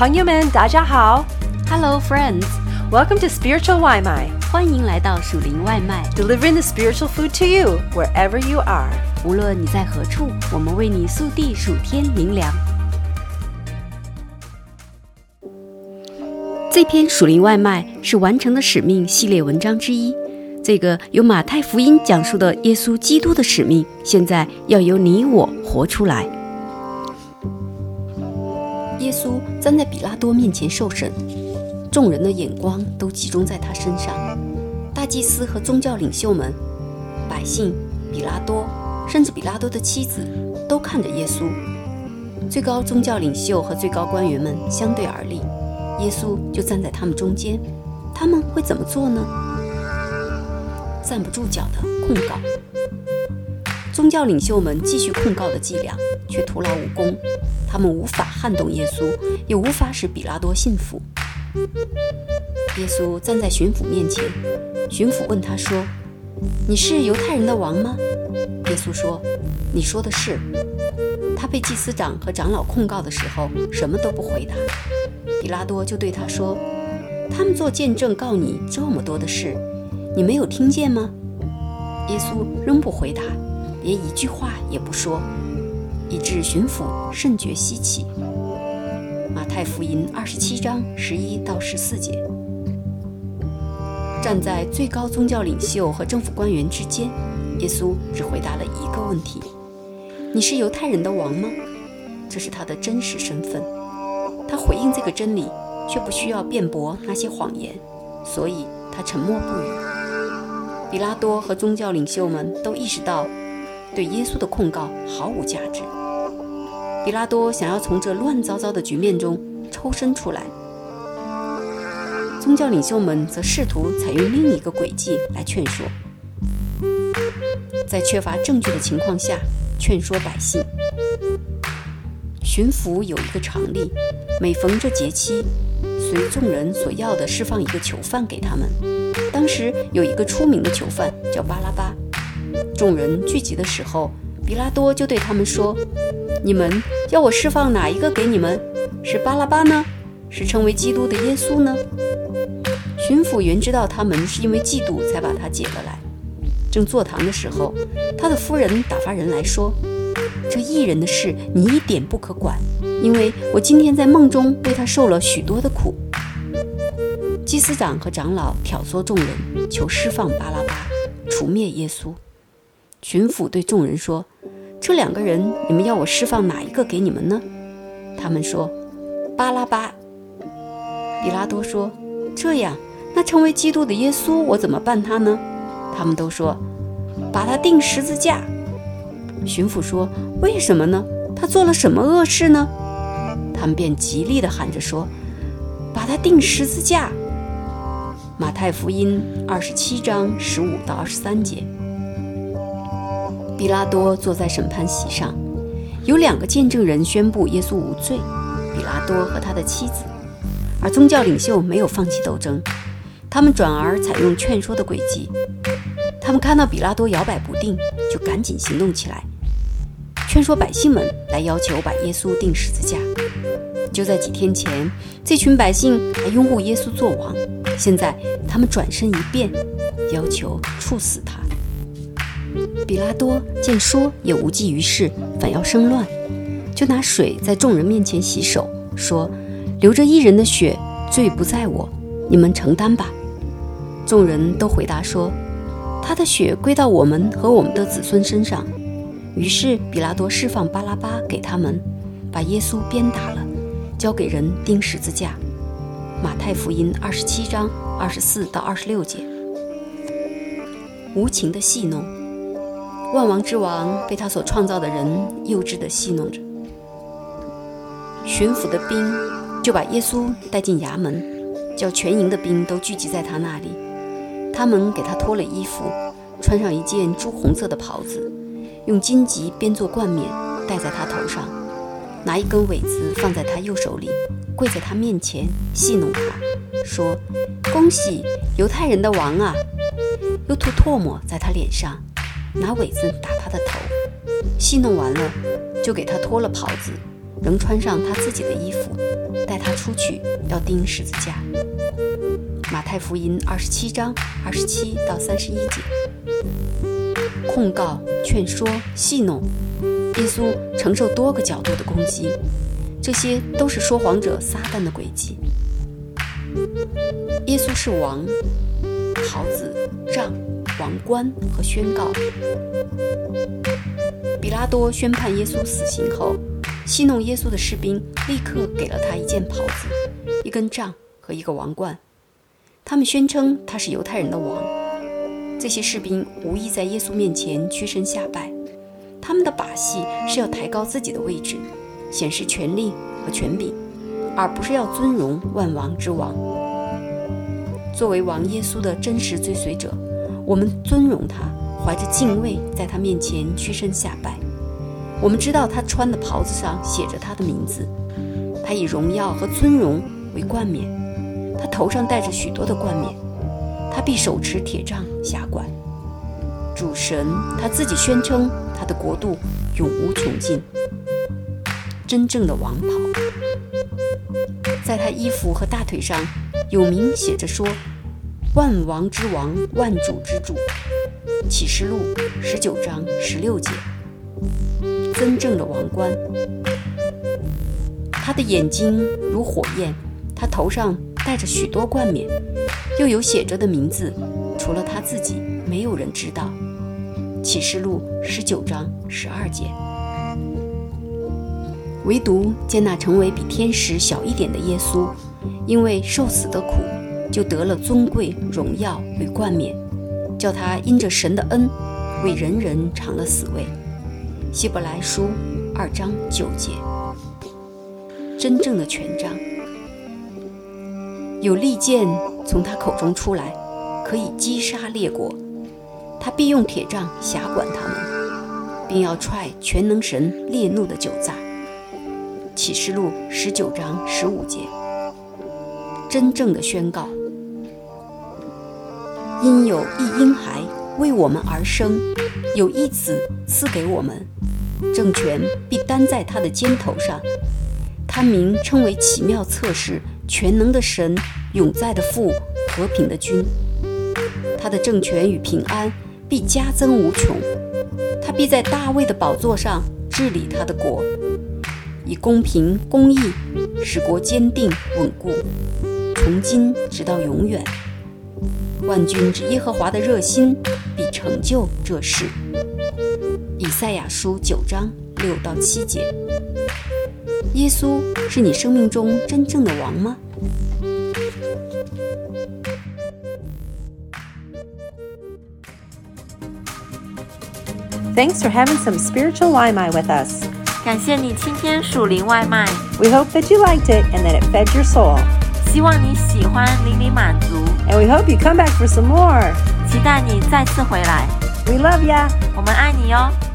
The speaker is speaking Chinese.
朋友们，大家好 Hello, friends！，Welcome to Spiritual 外卖欢迎来到属灵外卖。，delivering the spiritual food to you wherever you are。无论你在何处，我们为你速递数天灵粮。这篇属灵外卖是完成的使命系列文章之一。这个由马太福音讲述的耶稣基督的使命，现在要由你我活出来。站在比拉多面前受审，众人的眼光都集中在他身上。大祭司和宗教领袖们、百姓、比拉多，甚至比拉多的妻子，都看着耶稣。最高宗教领袖和最高官员们相对而立，耶稣就站在他们中间。他们会怎么做呢？站不住脚的控告。宗教领袖们继续控告的伎俩，却徒劳无功。他们无法撼动耶稣，也无法使比拉多信服。耶稣站在巡抚面前，巡抚问他说：“你是犹太人的王吗？”耶稣说：“你说的是。”他被祭司长和长老控告的时候，什么都不回答。比拉多就对他说：“他们做见证告你这么多的事，你没有听见吗？”耶稣仍不回答，连一句话也不说，以致巡抚甚觉稀奇。马太福音二十七章十一到十四节。站在最高宗教领袖和政府官员之间，耶稣只回答了一个问题：“你是犹太人的王吗？”这是他的真实身份。他回应这个真理，却不需要辩驳那些谎言，所以他沉默不语。比拉多和宗教领袖们都意识到，对耶稣的控告毫无价值。比拉多想要从这乱糟糟的局面中抽身出来，宗教领袖们则试图采用另一个轨迹来劝说，在缺乏证据的情况下劝说百姓。巡抚有一个常例，每逢这节期，随众人所要的释放一个囚犯给他们。当时有一个出名的囚犯叫巴拉巴。众人聚集的时候，比拉多就对他们说：“你们要我释放哪一个给你们？是巴拉巴呢，是称为基督的耶稣呢？”巡抚原知道他们是因为嫉妒才把他解了来。正坐堂的时候，他的夫人打发人来说：“这异人的事你一点不可管，因为我今天在梦中为他受了许多的苦。”祭司长和长老挑唆众人，求释放巴拉巴，除灭耶稣。巡抚对众人说：“这两个人，你们要我释放哪一个给你们呢？”他们说：“巴拉巴。”比拉多说：“这样，那成为基督的耶稣，我怎么办他呢？”他们都说：“把他钉十字架。”巡抚说：“为什么呢？他做了什么恶事呢？”他们便极力地喊着说：“把他钉十字架！”马太福音二十七章十五到二十三节。比拉多坐在审判席上，有两个见证人宣布耶稣无罪，比拉多和他的妻子。而宗教领袖没有放弃斗争，他们转而采用劝说的诡计。他们看到比拉多摇摆不定，就赶紧行动起来，劝说百姓们来要求把耶稣钉十字架。就在几天前，这群百姓还拥护耶稣做王，现在他们转身一变，要求处死他。比拉多见说也无济于事，反要生乱，就拿水在众人面前洗手，说：“流着一人的血，罪不在我，你们承担吧。”众人都回答说：“他的血归到我们和我们的子孙身上。”于是比拉多释放巴拉巴给他们，把耶稣鞭打了，交给人钉十字架。马太福音二十七章二十四到二十六节。无情的戏弄。万王之王被他所创造的人幼稚地戏弄着。巡抚的兵就把耶稣带进衙门，叫全营的兵都聚集在他那里。他们给他脱了衣服，穿上一件朱红色的袍子，用荆棘编作冠冕戴在他头上，拿一根苇子放在他右手里，跪在他面前戏弄他，说：“恭喜犹太人的王啊！”又吐唾沫在他脸上。拿苇子打他的头，戏弄完了，就给他脱了袍子，仍穿上他自己的衣服，带他出去，要钉十字架。马太福音二十七章二十七到三十一节，控告、劝说、戏弄，耶稣承受多个角度的攻击，这些都是说谎者撒旦的诡计。耶稣是王，袍子、杖、王冠和宣告。比拉多宣判耶稣死刑后，戏弄耶稣的士兵立刻给了他一件袍子、一根杖和一个王冠。他们宣称他是犹太人的王。这些士兵无意在耶稣面前屈身下拜，他们的把戏是要抬高自己的位置，显示权力和权柄，而不是要尊荣万王之王。作为王耶稣的真实追随者，我们尊荣他，怀着敬畏在他面前屈身下拜。我们知道他穿的袍子上写着他的名字，他以荣耀和尊荣为冠冕，他头上戴着许多的冠冕，他必手持铁杖下管。主神他自己宣称他的国度永无穷尽。真正的王袍，在他衣服和大腿上有名写着说：“万王之王，万主之主。”启示录十九章十六节。真正的王冠，他的眼睛如火焰，他头上戴着许多冠冕，又有写着的名字，除了他自己，没有人知道。启示录十九章十二节，唯独接纳成为比天使小一点的耶稣，因为受死的苦，就得了尊贵荣耀与冠冕，叫他因着神的恩，为人人尝了死味。希伯来书二章九节，真正的权杖，有利剑从他口中出来，可以击杀列国。他必用铁杖辖管他们，并要踹全能神烈怒的酒榨。启示录十九章十五节，真正的宣告，因有一婴孩为我们而生，有一子赐给我们。政权必担在他的肩头上，他名称为奇妙测试、全能的神、永在的父、和平的君。他的政权与平安必加增无穷，他必在大卫的宝座上治理他的国，以公平公义使国坚定稳固，从今直到永远。万军之耶和华的热心必成就这事。以赛亚书九章六到七节：耶稣是你生命中真正的王吗？Thanks for having some spiritual Waimai with us. 感谢你今天属灵外卖。We hope that you liked it and that it fed your soul. 希望你喜欢，令你满足。 And we hope you come back for some more. 期待你再次回来。We love ya. 我们爱你哟。